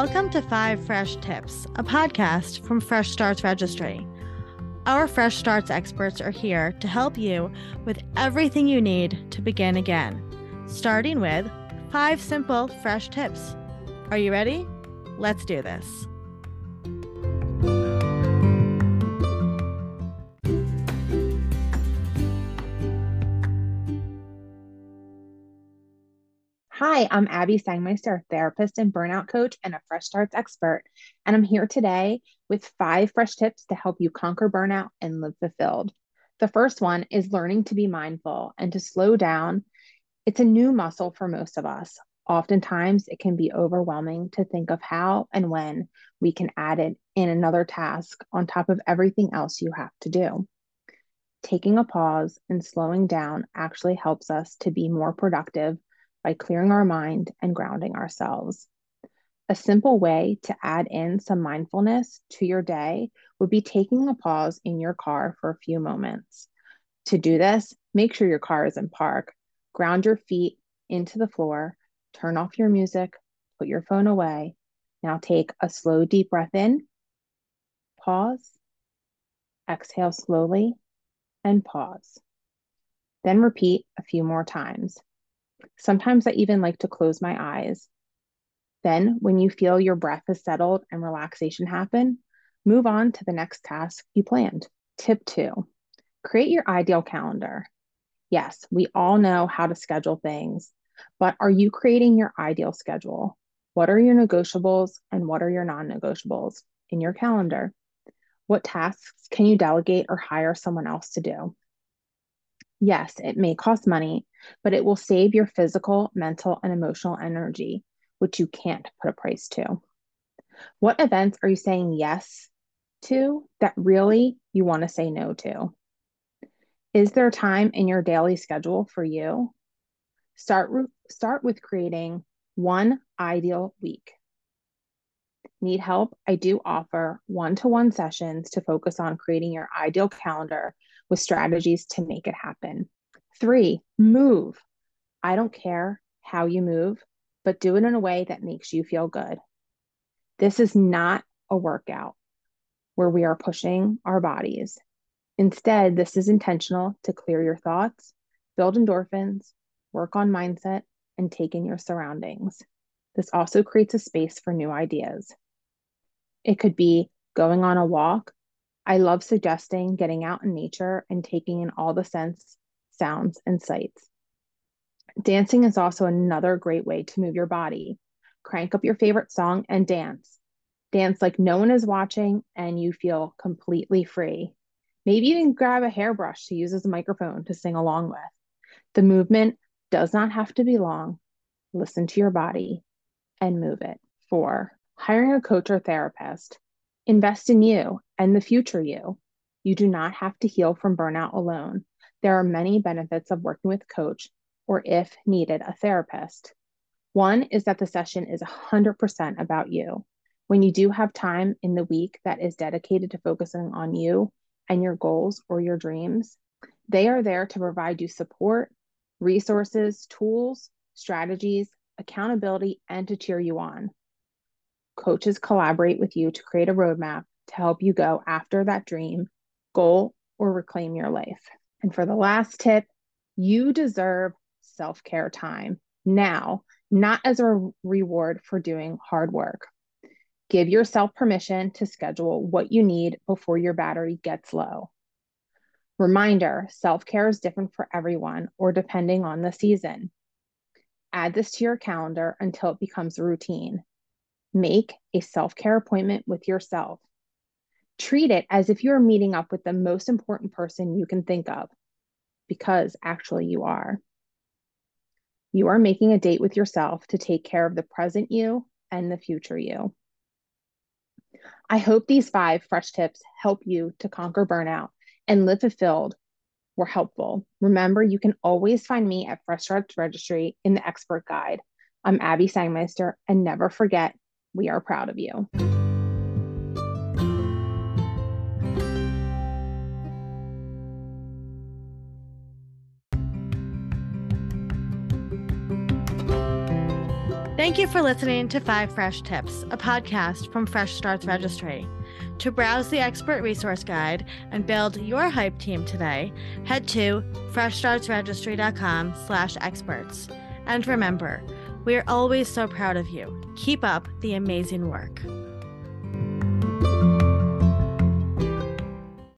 Welcome to Five Fresh Tips, a podcast from Fresh Starts Registry. Our Fresh Starts experts are here to help you with everything you need to begin again, starting with five simple fresh tips. Are you ready? Let's do this. Hi, I'm Abbey Sangmeister, therapist and burnout coach and a fresh starts expert. And I'm here today with five fresh tips to help you conquer burnout and live fulfilled. The first one is learning to be mindful and to slow down. It's a new muscle for most of us. Oftentimes, it can be overwhelming to think of how and when we can add it in another task on top of everything else you have to do. Taking a pause and slowing down actually helps us to be more productive by clearing our mind and grounding ourselves. A simple way to add in some mindfulness to your day would be taking a pause in your car for a few moments. To do this, make sure your car is in park. Ground your feet into the floor, turn off your music, put your phone away. Now take a slow, deep breath in, pause, exhale slowly, and pause. Then repeat a few more times. Sometimes I even like to close my eyes. Then, when you feel your breath is settled and relaxation happen, move on to the next task you planned. Tip two, create your ideal calendar. Yes, we all know how to schedule things, but are you creating your ideal schedule? What are your negotiables and what are your non negotiables in your calendar? What tasks can you delegate or hire someone else to do? Yes, it may cost money, but it will save your physical, mental, and emotional energy, which you can't put a price to. What events are you saying yes to that really you want to say no to? Is there time in your daily schedule for you? Start, start with creating one ideal week. Need help? I do offer one to one sessions to focus on creating your ideal calendar with strategies to make it happen. Three, move. I don't care how you move, but do it in a way that makes you feel good. This is not a workout where we are pushing our bodies. Instead, this is intentional to clear your thoughts, build endorphins, work on mindset, and take in your surroundings. This also creates a space for new ideas. It could be going on a walk I love suggesting getting out in nature and taking in all the scents, sounds, and sights. Dancing is also another great way to move your body. Crank up your favorite song and dance. Dance like no one is watching and you feel completely free. Maybe even grab a hairbrush to use as a microphone to sing along with. The movement does not have to be long. Listen to your body and move it. Four, hiring a coach or therapist. Invest in you and the future you. You do not have to heal from burnout alone. There are many benefits of working with a coach or, if needed, a therapist. One is that the session is 100% about you. When you do have time in the week that is dedicated to focusing on you and your goals or your dreams, they are there to provide you support, resources, tools, strategies, accountability, and to cheer you on. Coaches collaborate with you to create a roadmap to help you go after that dream, goal, or reclaim your life. And for the last tip, you deserve self care time now, not as a reward for doing hard work. Give yourself permission to schedule what you need before your battery gets low. Reminder self care is different for everyone or depending on the season. Add this to your calendar until it becomes routine. Make a self care appointment with yourself. Treat it as if you're meeting up with the most important person you can think of, because actually you are. You are making a date with yourself to take care of the present you and the future you. I hope these five fresh tips help you to conquer burnout and live fulfilled were helpful. Remember, you can always find me at Fresh Starts Registry in the expert guide. I'm Abbey Sangmeister, and never forget we are proud of you. Thank you for listening to Five Fresh Tips, a podcast from Fresh Starts Registry. To browse the expert resource guide and build your hype team today, head to freshstartsregistry.com slash experts. And remember, we are always so proud of you. Keep up the amazing work.